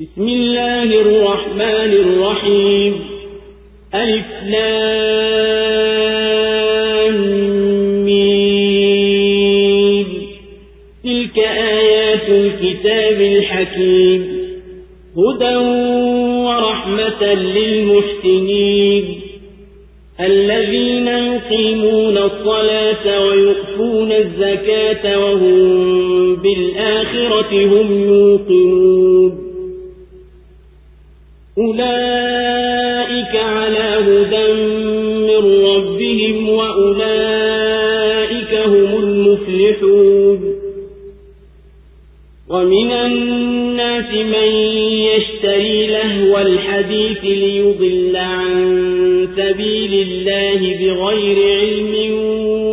بسم الله الرحمن الرحيم. ألف لام ميم. تلك آيات الكتاب الحكيم. هدى ورحمة للمحسنين. الذين يقيمون الصلاة ويؤتون الزكاة وهم بالآخرة هم يوقنون. أولئك على هدى من ربهم وأولئك هم المفلحون. ومن الناس من يشتري لهو الحديث ليضل عن سبيل الله بغير علم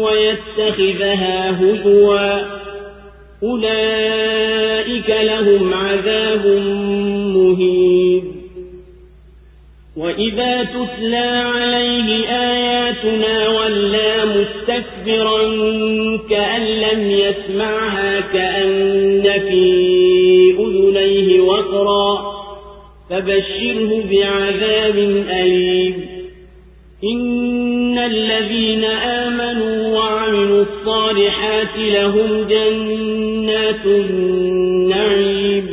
ويتخذها هزوا. أولئك لهم عذاب مهين. وإذا تتلى عليه آياتنا ولى مستكبرا كأن لم يسمعها كأن في أذنيه وقرا فبشره بعذاب أليم إن الذين آمنوا وعملوا الصالحات لهم جنات النعيم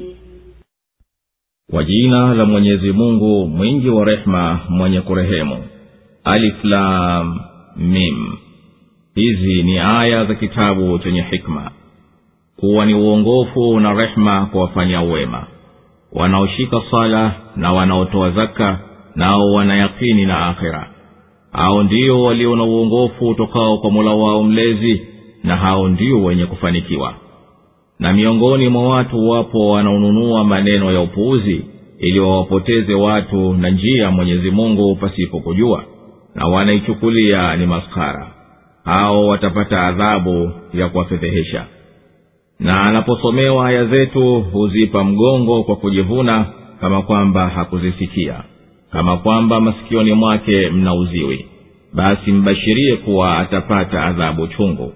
Kwa jina la mwenyezi mungu mwingi wa rehema mwenye kurehemu. Aliflam mim. Hizi ni aya za kitabu chenye hikma. Kuwa ni uongofu na rehema kwa wafanya wema. Wanaoshika sala na wanaotoa zaka nao wanayakini na akhira. Hao ndio walio na uongofu utokao kwa mola wao mlezi na hao ndio wenye kufanikiwa na miongoni mwa watu wapo wanaonunua maneno ya upuuzi ili wawapoteze watu na njia mwenyezi mungu pasipo kujua na wanaichukulia ni maskara. Hao watapata adhabu ya kuwafedhehesha. Na anaposomewa aya zetu huzipa mgongo kwa kujivuna kama kwamba hakuzisikia kama kwamba masikioni mwake mna uziwi basi mbashirie kuwa atapata adhabu chungu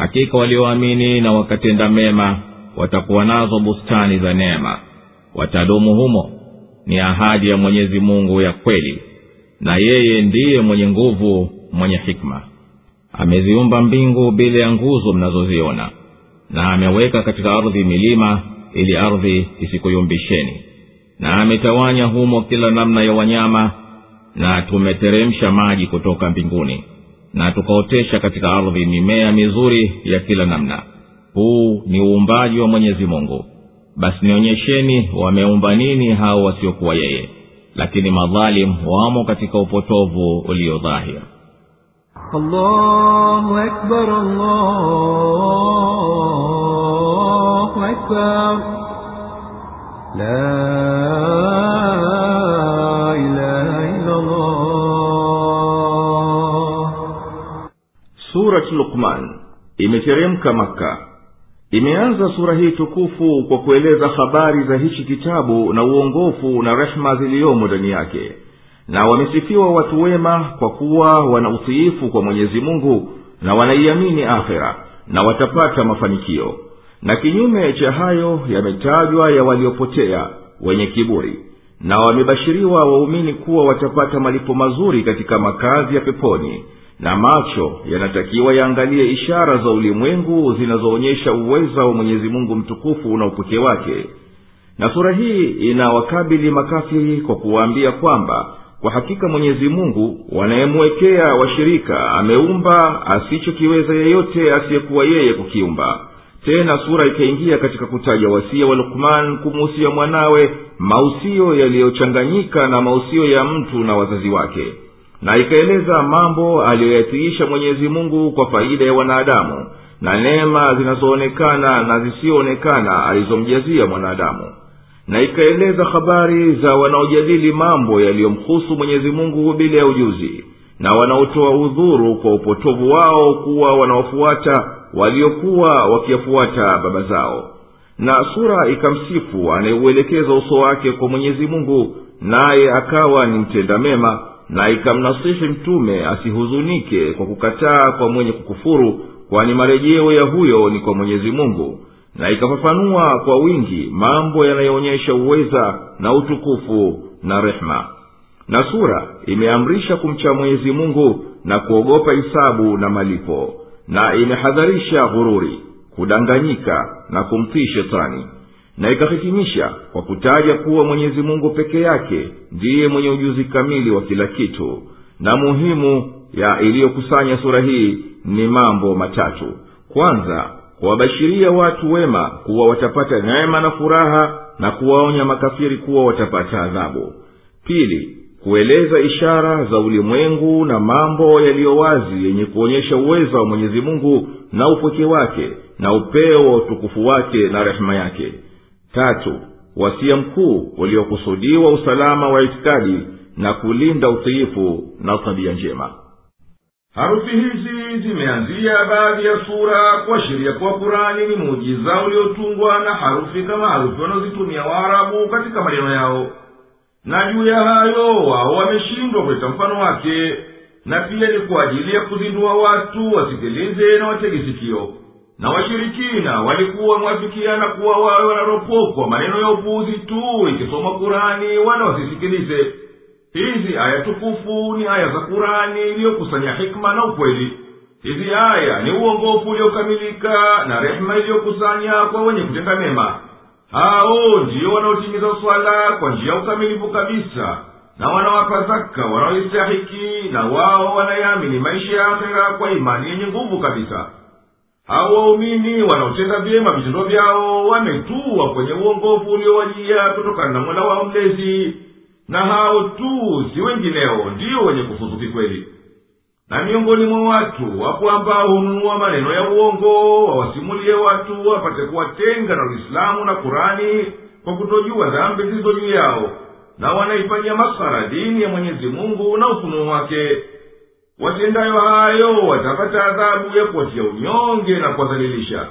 hakika walioamini na wakatenda mema watakuwa nazo bustani za neema. Watadumu humo. Ni ahadi ya mwenyezi mungu ya kweli na yeye ndiye mwenye nguvu mwenye hikma. Ameziumba mbingu bila ya nguzo mnazoziona na ameweka katika ardhi milima ili ardhi isikuyumbisheni. Na ametawanya humo kila namna ya wanyama na tumeteremsha maji kutoka mbinguni na tukaotesha katika ardhi mimea mizuri ya kila namna. Huu ni uumbaji wa mwenyezi mungu. Basi nionyesheni wameumba nini hao wasiokuwa yeye. Lakini madhalim wamo katika upotovu ulio dhahir. La surat luqman. Imeteremka maka imeanza sura hii tukufu kwa kueleza habari za hichi kitabu na uongofu na rehma ziliyomo ndani yake. Na wamesifiwa watu wema kwa kuwa wana utiifu kwa mwenyezi mungu na wanaiamini akhera na watapata mafanikio. Na kinyume cha hayo yametajwa ya waliopotea wenye kiburi. Na wamebashiriwa waumini kuwa watapata malipo mazuri katika makazi ya peponi na macho yanatakiwa yaangalie ishara za ulimwengu zinazoonyesha uweza wa mwenyezi mungu mtukufu na upweke wake. Na sura hii inawakabili makafiri kwa kuwaambia kwamba kwa hakika mwenyezi mungu wanayemwekea washirika ameumba asichokiweza yeyote asiyekuwa yeye kukiumba. Tena sura ikaingia katika kutaja wasia wa lukman kumuhusia mwanawe mausio yaliyochanganyika na mausio ya mtu na wazazi wake na ikaeleza mambo aliyoyatiisha mwenyezi mungu kwa faida ya wanadamu na neema zinazoonekana na zisiyoonekana alizomjazia mwanadamu. Na ikaeleza habari za wanaojadili mambo yaliyomhusu mwenyezi mungu bila ya ujuzi na wanaotoa udhuru kwa upotovu wao kuwa wanaofuata waliokuwa wakiyafuata baba zao. Na sura ikamsifu anayeuelekeza uso wake kwa mwenyezi mungu naye akawa ni mtenda mema na ikamnasihi mtume asihuzunike kwa kukataa kwa mwenye kukufuru kwani marejeo ya huyo ni kwa mwenyezi mungu na ikafafanua kwa wingi mambo yanayoonyesha uweza na utukufu na rehma. Na sura imeamrisha kumcha mwenyezi mungu na kuogopa hisabu na malipo na imehadharisha ghururi kudanganyika na kumtii shetani na ikahitimisha kwa kutaja kuwa mwenyezi mungu peke yake ndiye mwenye ujuzi kamili wa kila kitu na muhimu ya iliyokusanya sura hii ni mambo matatu. Kwanza kuwabashiria watu wema kuwa watapata neema na furaha na kuwaonya makafiri kuwa watapata adhabu. Pili kueleza ishara za ulimwengu na mambo yaliyo wazi yenye kuonyesha uwezo wa mwenyezi mungu na upweke wake na upeo wa utukufu wake na rehema yake tatu wasia mkuu uliokusudiwa usalama wa itikadi na kulinda utiifu na tabia njema. Harufi hizi zimeanzia baadhi ya sura kuashiria kuwa kurani ni muujiza uliotungwa na harufi kama harufi wanaozitumia waarabu katika maneno yao. Na juu ya hayo wao wameshindwa kuleta mfano wake na pia ni kwa ajili ya kuzindua watu wasikilize na watege sikio na washirikina walikuwa mwafikiana kuwa wawe wanaropokwa maneno ya upuuzi tu ikisoma kurani wala wasisikilize hizi aya tukufu ni aya za kurani iliyokusanya hikma na ukweli. Hizi aya ni uongofu uliokamilika na rehema iliyokusanya kwa wenye kutenda mema. Hao ndiyo wanaotimiza swala kwa njia ya ukamilifu kabisa na wanawapa zaka wanaoistahiki na wao wanayamini maisha ya akhera kwa imani yenye nguvu kabisa hao waumini wanaotenda vyema vitendo vyao wametua kwenye uongovu uliowajia kutokana na mola wao mlezi. Na hao tu si wengineo ndiyo wenye kufuzu kikweli na miongoni mwa watu wapo ambao hununua maneno ya uongo wawasimulie watu wapate kuwatenga na uislamu na kurani kwa kutojua dhambi zilizo juu yao na wanaifanyia masara dini ya mwenyezi mungu na ufunuo wake watendayo hayo watapata adhabu ya kuwatia unyonge na kuwadhalilisha.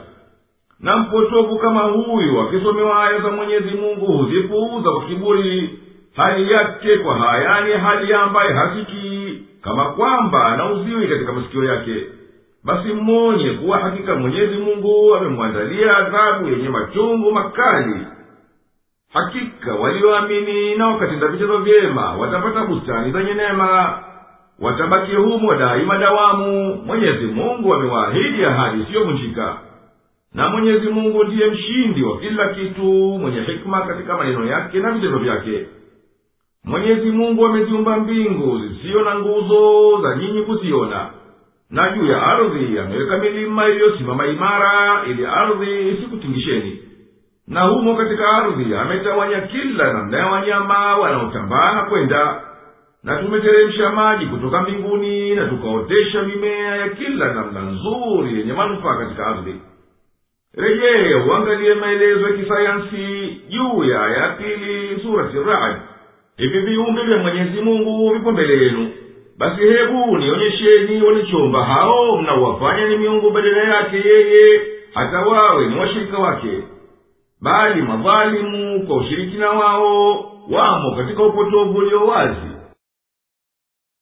Na mpotovu kama huyu akisomewa aya za mwenyezi mungu huzipuuza kwa kiburi hali yake kwa hayani hali ambaye hasikii kama kwamba anauziwi katika masikio yake. Basi mmonye kuwa hakika mwenyezi mungu amemwandalia adhabu yenye machungu makali. Hakika walioamini na wakatenda vitendo vyema watapata bustani zenye neema watabaki humo daima dawamu. Mwenyezi mungu amewaahidi ahadi isiyovunjika na mwenyezi mungu ndiye mshindi wa kila kitu mwenye hikma katika maneno yake na vitendo vyake. Mwenyezi mungu ameziumba mbingu zisiyo na nguzo za nyinyi kuziona. Na juu ya ardhi ameweka milima iliyosimama imara ili ardhi isikutingisheni. Na humo katika ardhi ametawanya kila namna ya wanyama wanaotambaa na kwenda na tumeteremsha maji kutoka mbinguni na tukaotesha mimea ya kila namna nzuri yenye manufaa katika ardhi. Rejee uangalie maelezo ya kisayansi juu ya aya ya pili surati rad. Hivi viumbe vya mwenyezi mungu vipo mbele yenu. Basi hebu nionyesheni walichomba hao mnaowafanya ni miungu badala yake yeye hata wawe ni washirika wake. Bali madhalimu kwa ushirikina wao wamo katika upotovu ulio wazi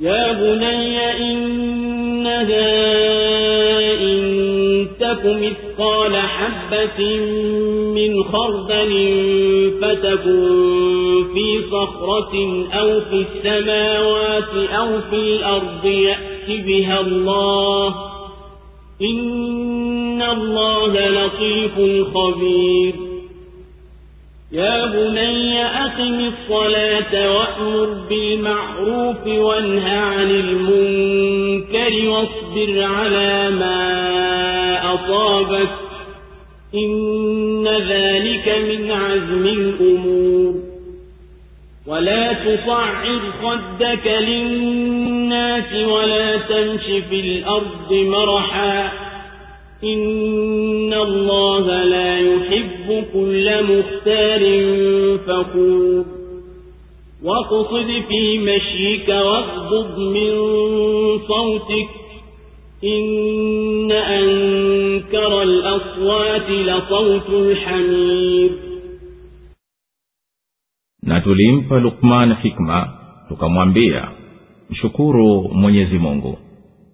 يا بني إنها إن تك مثقال حبة من خردل فتكن في صخرة أو في السماوات أو في الأرض يأت بها الله إن الله لطيف خبير يا بني أقم الصلاة وأمر بالمعروف وانه عن المنكر واصبر على ما أصابك إن ذلك من عزم الأمور. ولا تصعر خدك للناس ولا تمش في الأرض مرحا. إن الله لا يحب كل مختار فخور. واقصد في مشيك واغضض من صوتك إن أنكر الأصوات لصوت الحمير na tulimpa lukman hikma tukamwambia mshukuru mwenyezi mungu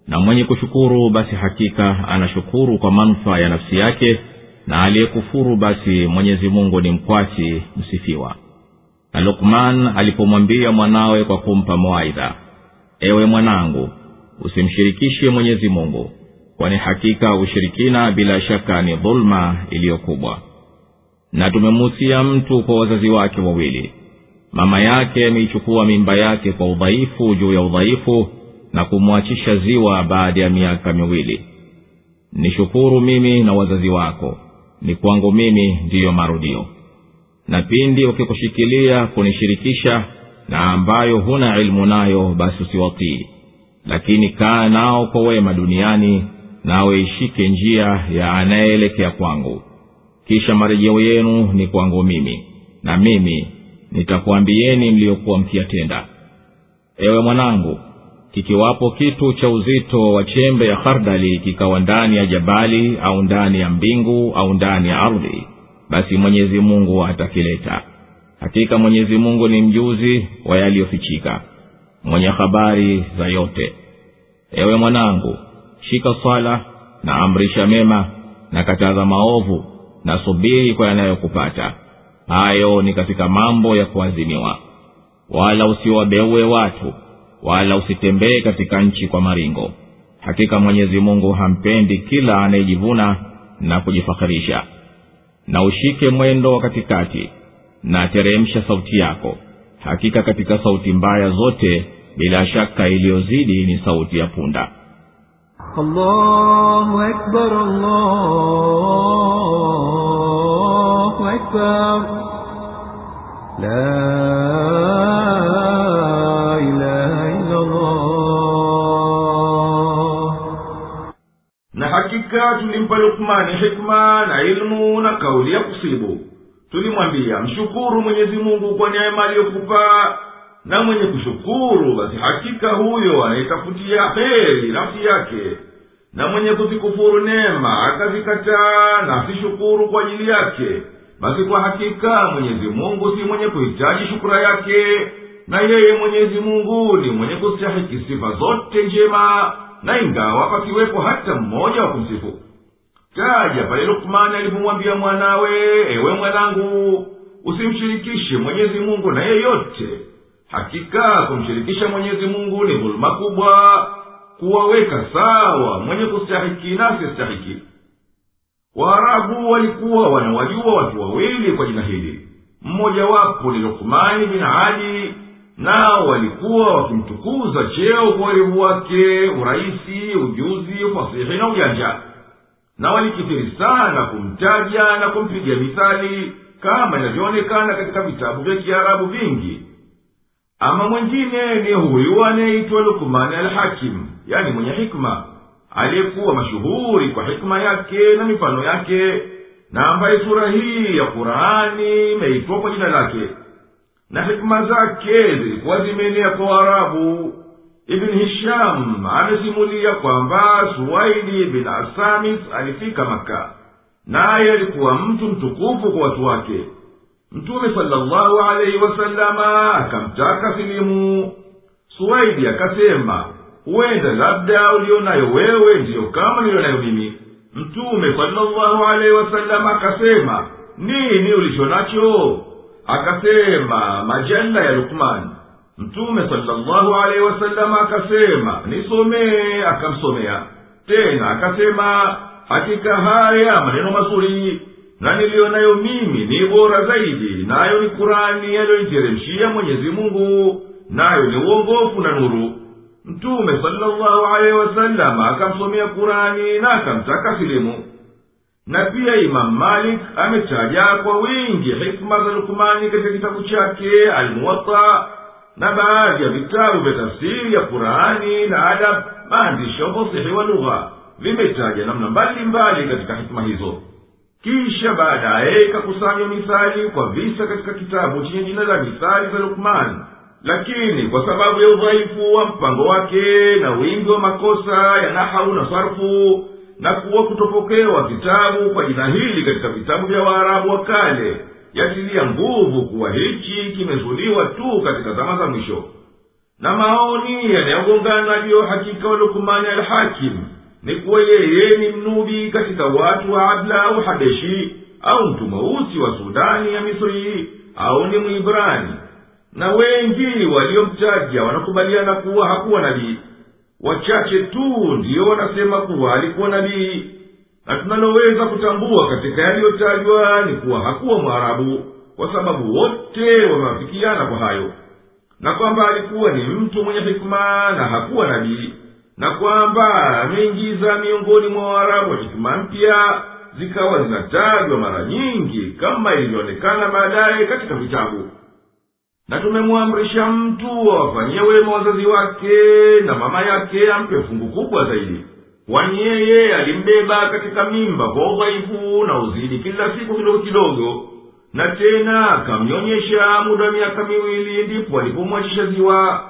na mwenye kushukuru basi hakika anashukuru kwa manufaa ya nafsi yake na aliyekufuru basi mwenyezi mungu ni mkwasi msifiwa na lukman alipomwambia mwanawe kwa kumpa mawaidha ewe mwanangu usimshirikishe mwenyezi mungu kwani hakika ushirikina bila shaka ni dhuluma iliyokubwa na tumemuhusia mtu kwa wazazi wake wawili. Mama yake ameichukua mimba yake kwa udhaifu juu ya udhaifu na kumwachisha ziwa baada ya miaka miwili. Nishukuru mimi na wazazi wako ni kwangu mimi ndiyo marudio na pindi wakikushikilia kunishirikisha na ambayo huna ilmu nayo basi usiwatii. Lakini kaa nao kwa wema duniani nawe ishike njia ya anayeelekea kwangu. Kisha marejeo yenu ni kwangu mimi na mimi nitakuambieni mliyokuwa mkiyatenda. Ewe mwanangu kikiwapo kitu cha uzito wa chembe ya khardali kikawa ndani ya jabali au ndani ya mbingu au ndani ya ardhi basi mwenyezi mungu atakileta. Hakika mwenyezi mungu ni mjuzi wa yaliyofichika mwenye habari za yote. Ewe mwanangu shika swala na amrisha mema na kataza maovu na subiri kwa yanayokupata. Hayo ni katika mambo ya kuazimiwa. Wala usiwabeue watu wala usitembee katika nchi kwa maringo. Hakika mwenyezi mungu hampendi kila anayejivuna na kujifakhirisha na ushike mwendo wa katikati na teremsha sauti yako hakika katika sauti mbaya zote bila shaka iliyozidi ni sauti ya punda Allahu akbar, Allahu akbar. La tulimpa lukmani hikma na ilmu na kauli ya kusibu. Tulimwambia mshukuru mwenyezi mungu kwa neema aliyokupa na mwenye kushukuru basi hakika huyo anaitafutia heri nafsi yake na mwenye kuzikufuru neema akazikataa na asishukuru kwa ajili yake. Basi kwa hakika mwenyezi mungu si mwenye kuhitaji shukura yake na yeye mwenyezi mungu ni mwenye kustahiki sifa zote njema na ingawa pakiwepo hata mmoja wa kumsifu taja pale lukmani alipomwambia mwanawe ewe mwanangu usimshirikishe mwenyezi mungu na yeyote. Hakika kumshirikisha mwenyezi mungu ni dhuluma kubwa kuwaweka sawa mwenye kustahiki na asiyestahiki. Waarabu walikuwa wanawajua watu wawili kwa jina hili. Mmojawapo ni lukmani bin adi nao walikuwa wakimtukuza cheo kwa werevu wake urahisi ujuzi ufasihi na ujanja na walikithiri sana kumtaja na kumpigia mithali kama inavyoonekana katika vitabu vya kiarabu vingi. Ama mwingine ni huyu anayeitwa lukmani alhakim yani mwenye hikma aliyekuwa mashuhuri kwa hikma yake na mifano yake na ambaye sura hii ya qurani imeitwa kwa jina lake na hikma zake zilikuwa zimeenea kwa waarabu ibn hisham amesimulia kwamba suwaidi bin asamis alifika maka naye alikuwa mtu mtukufu kwa watu wake. Mtume salllahu alaihi wasalama akamtaka silimu. Suwaidi akasema huenda labda ulionayo wewe ndiyo kama nilionayo mimi. Mtume salllahu alaihi wasalama akasema nini ulicho nacho akasema majalla ya lukman mtume salllahu alaihi wasalama akasema nisomee. Akamsomea. Tena akasema hakika haya maneno mazuri na niliyo nayo mimi ni bora zaidi nayo ni kurani yaliyoniteremshia mwenyezi mungu nayo ni uongofu na nuru. Mtume salllahu alaihi wasalama akamsomea kurani na akamtaka silimu na pia imamu malik ametaja kwa wingi hikma za lukmani katika kitabu chake almuwatta na baadhi ya vitabu vya tafsiri ya qurani na adab maandishi ya wa lugha vimetaja namna mbalimbali katika hikma hizo. Kisha baadaye ikakusanywa mithali kwa visa katika kitabu chenye jina la mithali za lukman lakini kwa sababu ya udhaifu wa mpango wake na wingi wa makosa ya nahau na sarfu na kuwa kutopokewa kitabu kwa jina hili katika vitabu vya waarabu wa kale yatilia nguvu kuwa hichi kimezuliwa tu katika zama za mwisho. Na maoni yanayogongana ndiyo hakika wa lukmani alhakim ni kuwa yeye ni mnubi katika watu wa abla au habeshi au mtu mweusi wa sudani ya misri au ni mwibrani. Na wengi waliomtaja wanakubaliana kuwa hakuwa nabii. Wachache tu ndiyo wanasema kuwa alikuwa nabii na tunaloweza kutambua katika yaliyotajwa ni kuwa hakuwa mwarabu kwa sababu wote wamewafikiana kwa hayo na kwamba alikuwa ni mtu mwenye hikima na hakuwa nabii na kwamba ameingiza miongoni mwa waarabu wa hikima mpya zikawa zinatajwa mara nyingi kama ilivyoonekana baadaye katika vitabu. Na tumemwamrisha mtu awafanyie wema wazazi wake na mama yake ampe fungu kubwa zaidi kwani yeye alimbeba katika mimba kwa udhaifu na uzidi kila siku kidogo kidogo na tena akamnyonyesha muda wa miaka miwili ndipo alipomwachisha ziwa.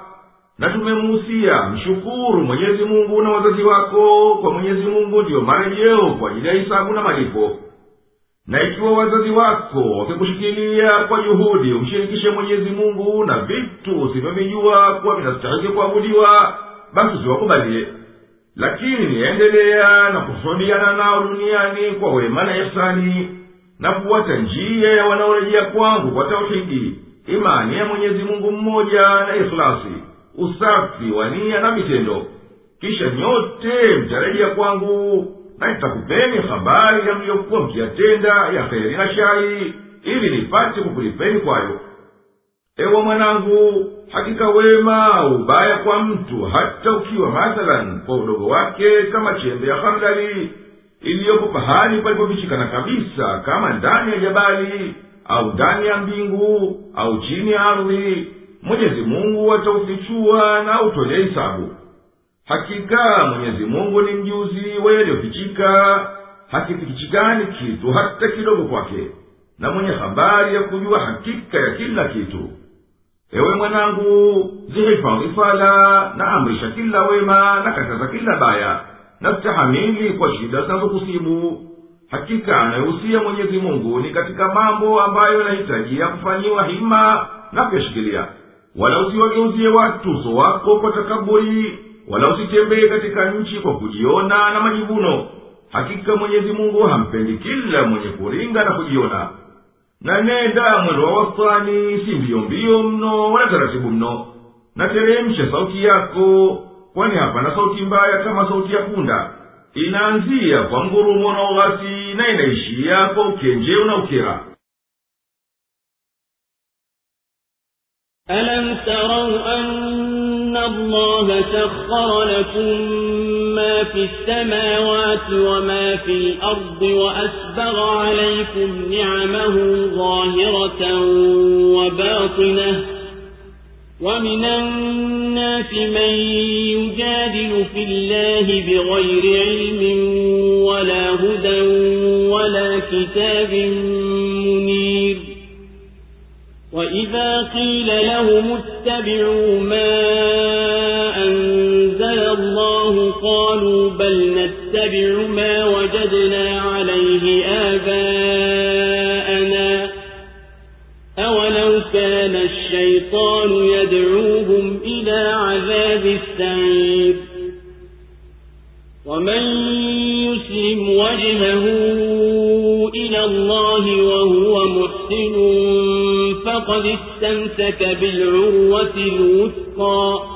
Na tumemuhusia mshukuru mwenyezi mungu na wazazi wako kwa mwenyezi mungu ndiyo marejeo kwa ajili ya hisabu na malipo. Na ikiwa wazazi wako wakikushikilia kwa juhudi umshirikishe mwenyezi mungu na vitu usivyovijua kuwa vinastahiki kuabudiwa basi usiwakubalie lakini niendelea na kusudiana nao duniani kwa wema na ihsani na kuwata njia ya wanaorejea kwangu kwa tauhidi imani ya mwenyezi mungu mmoja na ikhlasi usafi wa nia na vitendo. Kisha nyote mtarejea kwangu na nitakupeni habari ya mliyokuwa mkiyatenda ya heri na shari ili nipate kukulipeni kwayo ewe mwanangu hakika wema ubaya kwa mtu hata ukiwa mathalan kwa udogo wake kama chembe ya hamdali iliyopo pahali palipofichikana kabisa kama ndani ya jabali au ndani ya mbingu au chini ya ardhi mwenyezi mungu ataufichua na autolee hisabu hakika mwenyezi mungu ni mjuzi wa hakifikichikani kitu hata kidogo kwake na mwenye habari ya kujua hakika ya kila kitu ewe mwanangu zihifadhi sala na amrisha kila wema na kataza kila baya. Na stahamili kwa shida zinazokusibu. Hakika anayehusia mwenyezi mungu ni katika mambo ambayo yanahitajia kufanyiwa hima na kuyashikilia. Wala usiwageuzie watu uso wako kwa takaburi wala usitembee katika nchi kwa kujiona na majivuno. Hakika mwenyezi mungu hampendi kila mwenye kuringa na kujiona na nenda mwendo wa wastani si mbio mbio mno wala taratibu mno na teremsha sauti yako kwani hapana sauti mbaya kama sauti ya punda inaanzia kwa ngurumo na ughasi na inaishia kwa ukenjeu na ukira ألم تروا أن الله سخر لكم ما في السماوات وما في الأرض وأسبغ عليكم نعمه ظاهرة وباطنة ومن الناس من يجادل في الله بغير علم ولا هدى ولا كتاب منير وإذا قيل لهم اتبعوا ما الله قالوا بل نتبع ما وجدنا عليه آباءنا. أولو كان الشيطان يدعوهم إلى عذاب السعير. ومن يسلم وجهه إلى الله وهو محسن فقد استمسك بالعروة الوثقى.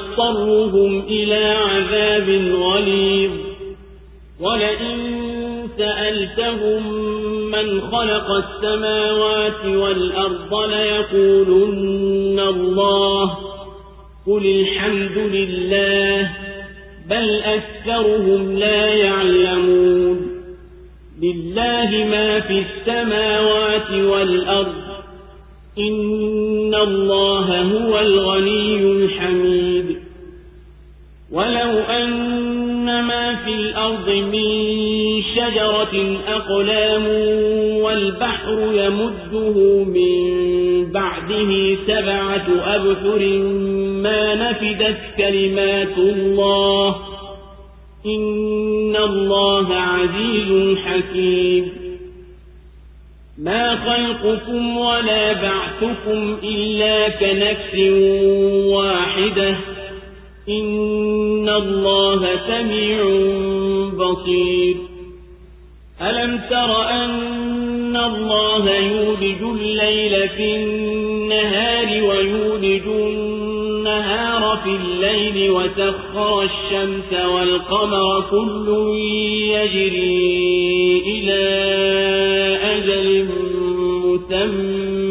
نضطرهم إلى عذاب غليظ ولئن سألتهم من خلق السماوات والأرض ليقولن الله قل الحمد لله بل أكثرهم لا يعلمون لله ما في السماوات والأرض إن الله هو الغني الحميد ولو أن ما في الأرض من شجرة أقلام والبحر يمده من بعده سبعة أبحر ما نفدت كلمات الله إن الله عزيز حكيم. ما خلقكم ولا بعثكم إلا كنفس واحدة إن الله سميع بصير ألم تر أن الله يولج الليل في النهار ويولج النهار في الليل وسخر الشمس والقمر كل يجري إلى أجل مسمى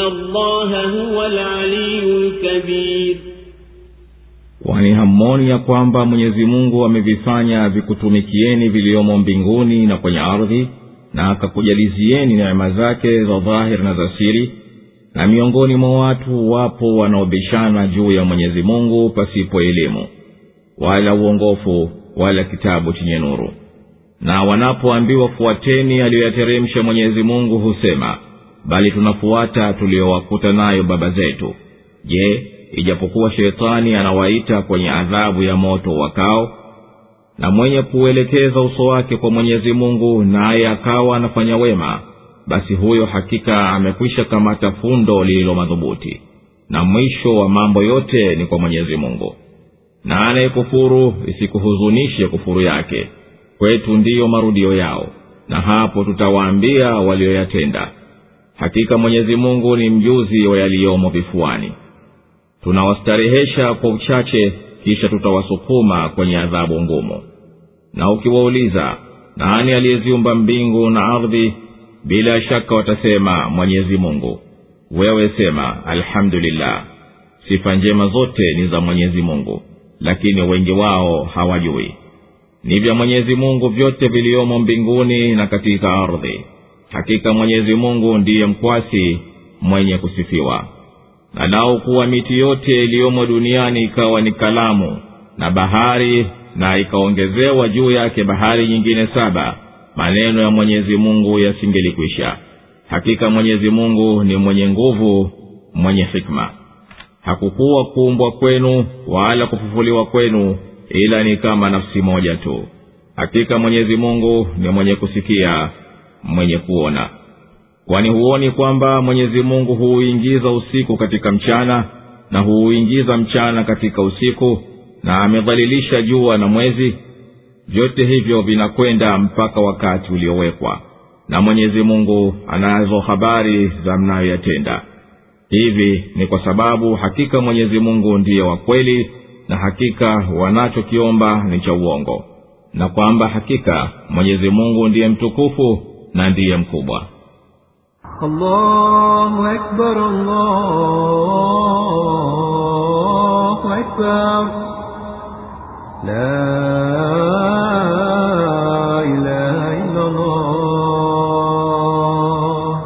الله هو العلي الكبير kwani hammoni ya kwamba mwenyezi mungu amevifanya vikutumikieni viliomo mbinguni na kwenye ardhi na akakujalizieni neema zake za dhahiri na za siri na miongoni mwa watu wapo wanaobishana juu ya mwenyezi mungu pasipo elimu wala uongofu wala kitabu chenye nuru na wanapoambiwa fuateni aliyoyateremsha mwenyezi mungu husema bali tunafuata tuliyowakuta nayo baba zetu. Je ijapokuwa sheitani anawaita kwenye adhabu ya moto wakao na mwenye kuelekeza uso wake kwa mwenyezi mungu naye akawa anafanya wema basi huyo hakika amekwisha kamata fundo lililo madhubuti na mwisho wa mambo yote ni kwa mwenyezi mungu. Na anayekufuru isikuhuzunishe kufuru yake kwetu ndiyo marudio yao na hapo tutawaambia walioyatenda hakika mwenyezi mungu ni mjuzi wa yaliyomo vifuani. Tunawastarehesha kwa uchache kisha tutawasukuma kwenye adhabu ngumu. Na ukiwauliza nani aliyeziumba mbingu na ardhi? Bila shaka watasema mwenyezi mungu. Wewe sema alhamdulillah. Sifa njema zote ni za mwenyezi mungu lakini wengi wao hawajui. Ni vya mwenyezi mungu vyote viliyomo mbinguni na katika ardhi hakika mwenyezi mungu ndiye mkwasi mwenye kusifiwa. Na lau kuwa miti yote iliyomo duniani ikawa ni kalamu na bahari na ikaongezewa juu yake bahari nyingine saba maneno ya mwenyezi mungu yasingelikwisha. Hakika mwenyezi mungu ni mwenye nguvu mwenye hikma. Hakukuwa kuumbwa kwenu wala kufufuliwa kwenu ila ni kama nafsi moja tu. Hakika mwenyezi mungu ni mwenye kusikia mwenye kuona. Kwani huoni kwamba mwenyezi mungu huuingiza usiku katika mchana na huuingiza mchana katika usiku na amedhalilisha jua na mwezi? Vyote hivyo vinakwenda mpaka wakati uliowekwa na mwenyezi mungu anazo habari za mnayoyatenda. Hivi ni kwa sababu hakika mwenyezi mungu ndiye wa kweli na hakika wanachokiomba ni cha uongo na kwamba hakika mwenyezi mungu ndiye mtukufu na ndiye mkubwa allahu akbar, allahu akbar. La ilaha illallah.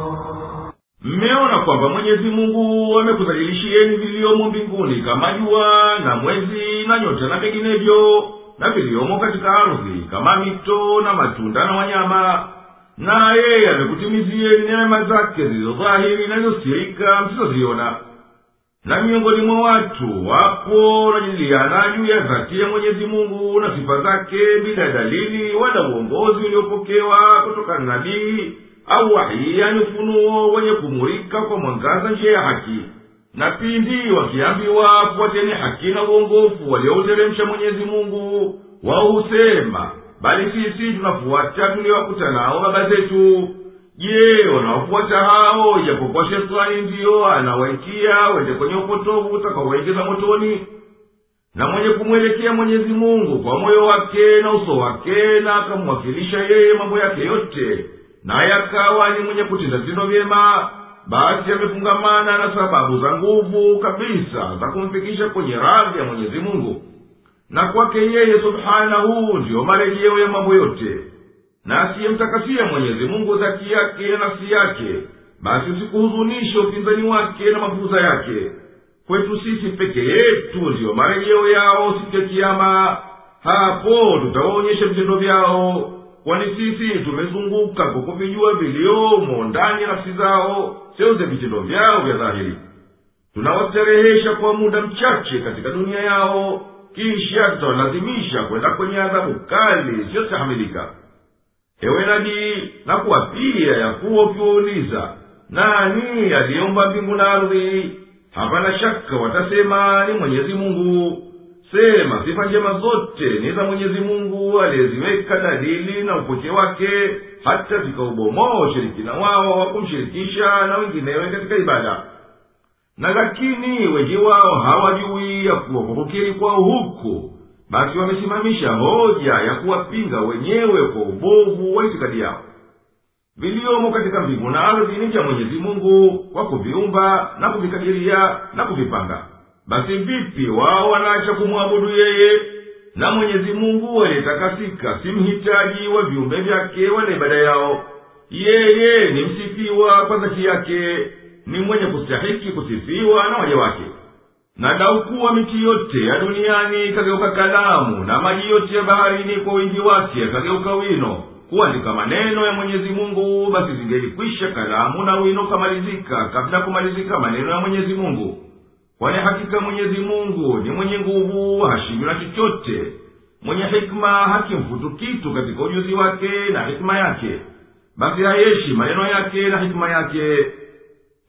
Mmeona kwamba Mwenyezi Mungu amekuzajilishieni viliyomo mbinguni kama jua na mwezi na nyota na vinginevyo na viliomo katika ardhi kama mito na matunda na wanyama na yeye amekutimizieni neema zake zilizodhahiri na zilizosirika msizoziona. Na miongoni mwa watu wapo wanajadiliana juu ya dhati ya mwenyezi mungu na sifa zake bila dalili wala uongozi uliopokewa kutoka nabii au wahii yani ufunuo wenye kumurika kwa mwangaza njia ya haki. Na pindi wakiambiwa fuateni haki na uongofu waliouteremsha mwenyezi mungu wao husema bali sisi tunafuata tuliwakuta nao baba zetu. Je wanaofuata hao? Ijapokuwa shetani ndiyo anawaikia wende kwenye upotovu utakaowaingiza motoni. Na mwenye kumwelekea mwenyezi mungu kwa moyo wake na uso wake na akamwakilisha yeye mambo yake yote naye akawa ni mwenye kutenda vitendo vyema basi amefungamana na sababu za nguvu kabisa za kumfikisha kwenye radhi ya mwenyezi mungu na kwake yeye subhanahu ndiyo marejeo ya mambo yote. Na asiyemtakasia mwenyezi mungu dhati yake na nafsi yake basi usikuhuzunishe upinzani wake na mafuza yake. Kwetu sisi peke yetu ndiyo marejeo yao siku ya kiama hapo tutawaonyesha vitendo vyao kwani sisi tumezunguka kwa kuvijua viliomo ndani ya nafsi zao seuze vitendo vyao vya dhahiri. Tunawastarehesha kwa muda mchache katika dunia yao kisha tutawalazimisha kwenda kwenye adhabu kali isiyostahamilika ewe nabii na kuwapia ya ukiwauliza nani aliyeumba mbingu na ardhi? Hapana shaka watasema ni mwenyezi mungu. Sema sifa njema zote ni za mwenyezi mungu aliyeziweka dalili na upoke wake hata zikaubomoa ushirikina wao wa kumshirikisha na wenginewe katika ibada na lakini wengi wao hawajui ya kuwa kwa kukiri kwao huku basi wamesimamisha hoja ya kuwapinga wenyewe kwa ubovu wa itikadi yao. Viliomo katika mbingu na ardhi ni vya mungu kwa kuviumba na kuvikadiria na kuvipanga. Basi vipi wao wanaacha kumwabudu yeye? Na mwenyezi mungu aliyetakasika si mhitaji wa viumbe vyake wala ibada yao. Yeye ni msifiwa kwa dhati yake ni mwenye kustahiki kusifiwa na waja wake. Na daukuwa miti yote ya duniani ikageuka kalamu na maji yote ya baharini kwa wingi wake yakageuka wino kuandika maneno ya mwenyezi mungu basi zingelikwisha kalamu na wino kamalizika kabla kumalizika maneno ya mwenyezi mungu. Kwani hakika mwenyezi mungu ni mwenye nguvu hashindwi na chochote. Mwenye hikma hakimfutu kitu katika ujuzi wake na hikima yake basi hayeshi maneno yake na hikima yake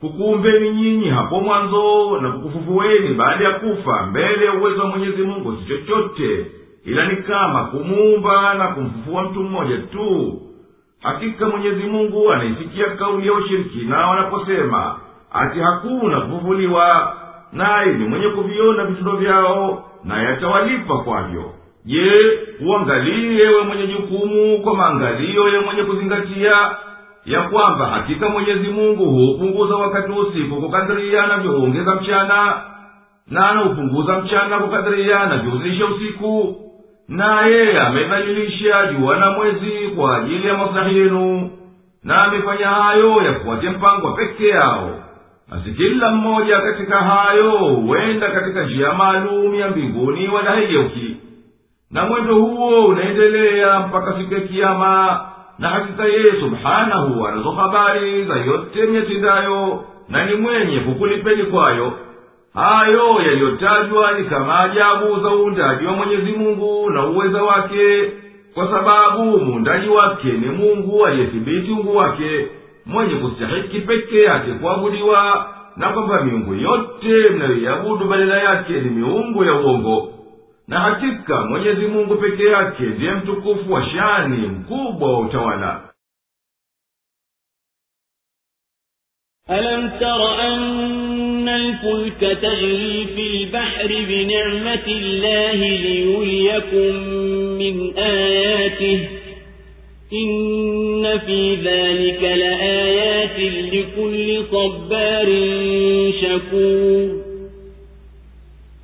kukuumbeni nyinyi hapo mwanzo na kukufufueni baada ya kufa mbele ya uwezo wa mwenyezi mungu si chochote. Ila ni kama kumuumba na kumfufua mtu mmoja tu. Hakika mwenyezi mungu anaisikia kauli ya ushirikina wanaposema ati hakuna kufufuliwa naye ni mwenye kuviona vitendo vyao naye atawalipa kwavyo. Je uangalie we mwenye jukumu kwa maangalio ya mwenye kuzingatia ya kwamba hakika mwenyezi mungu huupunguza wakati wa usiku kukadiria anavyoongeza mchana na anaupunguza mchana kukadiria anavyouzisha usiku naye amedhalilisha jua na mwezi kwa ajili ya maslahi yenu na amefanya hayo yafuate mpango peke yao. Basi kila mmoja katika hayo huenda katika njia maalum ya mbinguni wala haigeuki. Na mwendo huo unaendelea mpaka siku ya kiama na hakika yeye subhanahu anazo habari za yote myatendayo na ni mwenye kukulipeni kwayo. Hayo yaliyotajwa ni kama ajabu za uundaji wa mwenyezi mungu na uweza wake kwa sababu muundaji wake ni mungu aliyethibiti ungu wake mwenye kustahiki peke yake kuabudiwa na kwamba miungu yote mnayoiabudu badala yake ni miungu ya uongo na hakika mwenyezi mungu peke yake ndiye mtukufu wa shani mkubwa wa utawala. ألم تر أن الفلك تجري في البحر بنعمة الله ليريكم من آياته إن في ذلك لآيات لكل صبار شكور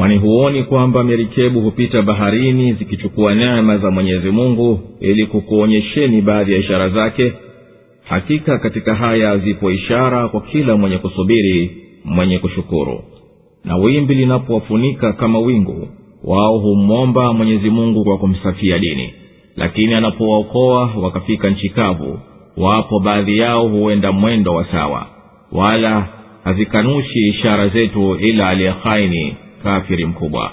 wani huoni kwamba merikebu hupita baharini zikichukua neema za mwenyezi mungu ili kukuonyesheni baadhi ya ishara zake? Hakika katika haya zipo ishara kwa kila mwenye kusubiri mwenye kushukuru. Na wimbi linapowafunika kama wingu wao humwomba mwenyezi mungu kwa kumsafia dini. Lakini anapowaokoa wakafika nchi kavu wapo baadhi yao huenda mwendo wa sawa. Wala hazikanushi ishara zetu ila aliyehaini kafiri mkubwa.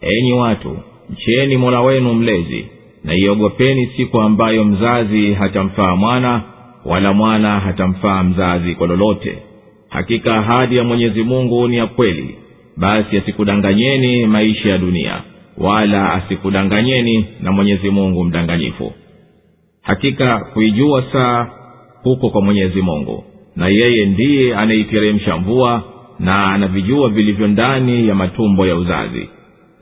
Enyi watu mcheni mola wenu mlezi na iogopeni siku ambayo mzazi hatamfaa mwana wala mwana hatamfaa mzazi kwa lolote. Hakika ahadi ya mwenyezi mungu ni ya kweli. Basi asikudanganyeni maisha ya dunia wala asikudanganyeni na mwenyezi mungu mdanganyifu. Hakika kuijua saa huko kwa mwenyezi mungu na yeye ndiye anaiteremsha mvua na anavijua vilivyo ndani ya matumbo ya uzazi.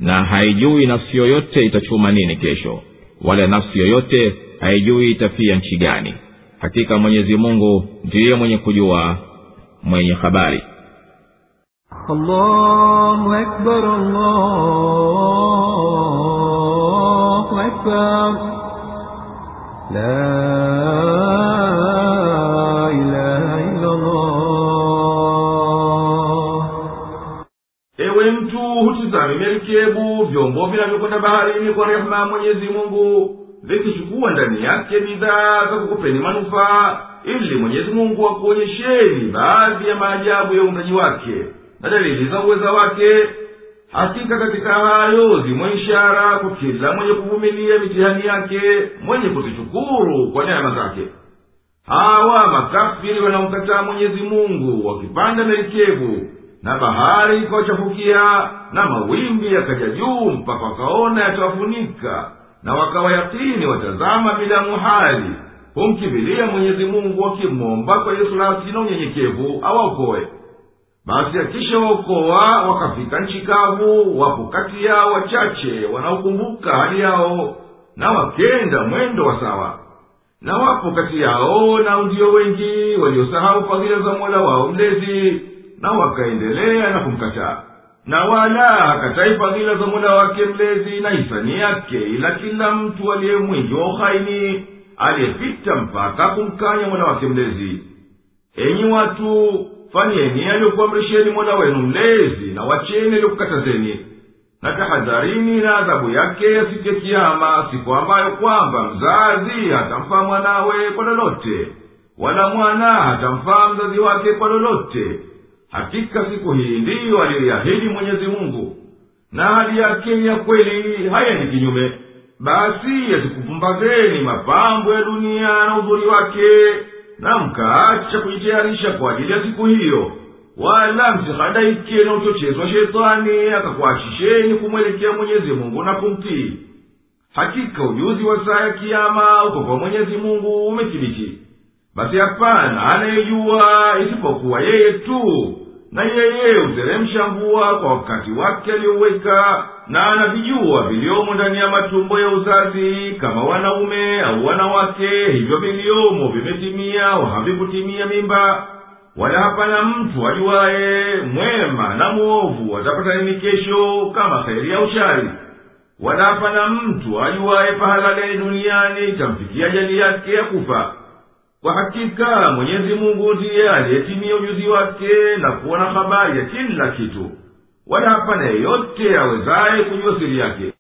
Na haijui nafsi yoyote itachuma nini kesho wala nafsi yoyote haijui itafia nchi gani. Hakika mwenyezi mungu ndiye mwenye kujua mwenye habari. Allahu akbar, allahu akbar. La merikebu vyombo vinavyokwenda baharini kwa rehema ya mwenyezi mungu vikichukua ndani yake bidhaa za kukupeni manufaa ili mwenyezi mungu akuonyesheni baadhi ya maajabu ya uumbaji wake na dalili za uweza wake. Hakika katika hayo zimo ishara kwa kila mwenye kuvumilia mitihani yake mwenye kuzishukuru kwa neema zake. Hawa makafiri wanamkataa mwenyezi mungu wakipanda merikebu na bahari ikawachafukia na mawimbi yakaja juu mpaka wakaona yatawafunika. Na wakawa yakini watazama bila muhali humkimbilia mwenyezi mungu wakimwomba kwa ikhlasi na unyenyekevu awaokoe. Basi akishawaokoa wakafika nchi kavu wapo kati yao wachache wanaokumbuka hali yao na wakenda mwendo wa sawa. Na wapo kati yao na ndiyo wengi waliosahau fadhila za mola wao mlezi na wakaendelea na kumkataa. Na wala hakatai fadhila za mola wake mlezi na hisani yake ila kila mtu aliye mwingi wa uhaini aliyepita mpaka kumkanya mola wake mlezi. Enyi watu fanyeni aliyokuamrisheni mola wenu mlezi na wacheni aliyokukatazeni na tahadharini na adhabu yake ya siku kiama siku ambayo kwamba mzazi hatamfaa mwanawe kwa lolote wala mwana hatamfaa mzazi wake kwa lolote hakika siku hii ndiyo aliyoiahidi mwenyezi mungu. Na hali yake ya kweli hayendi kinyume. Basi yasikupumbazeni mapambo ya dunia na uzuri wake na mkaacha kujitayarisha kwa ajili ya siku hiyo. Wala msihadaike na uchochezi wa shetani akakuachisheni kumwelekea mwenyezi mungu na kumtii. Hakika ujuzi wa saa ya kiama uko kwa mwenyezi mungu umethibiti basi hapana anayejua isipokuwa yeye tu na yeye huteremsha mvua kwa wakati wake aliyoweka na anavijua viliomo ndani ya matumbo ya uzazi kama wanaume au wanawake hivyo viliomo vimetimia au havikutimia mimba. Wala hapana mtu ajuwaye mwema na mwovu atapata nini kesho kama kheri au shari wala hapana mtu ajuwaye pahala gani duniani itamfikia jali yake ya kufa kwa hakika mwenyezi mungu ndiye aliyetimia ujuzi wake na kuona na habari ya kila kitu. Wala hapana yeyote awezaye kujua siri yake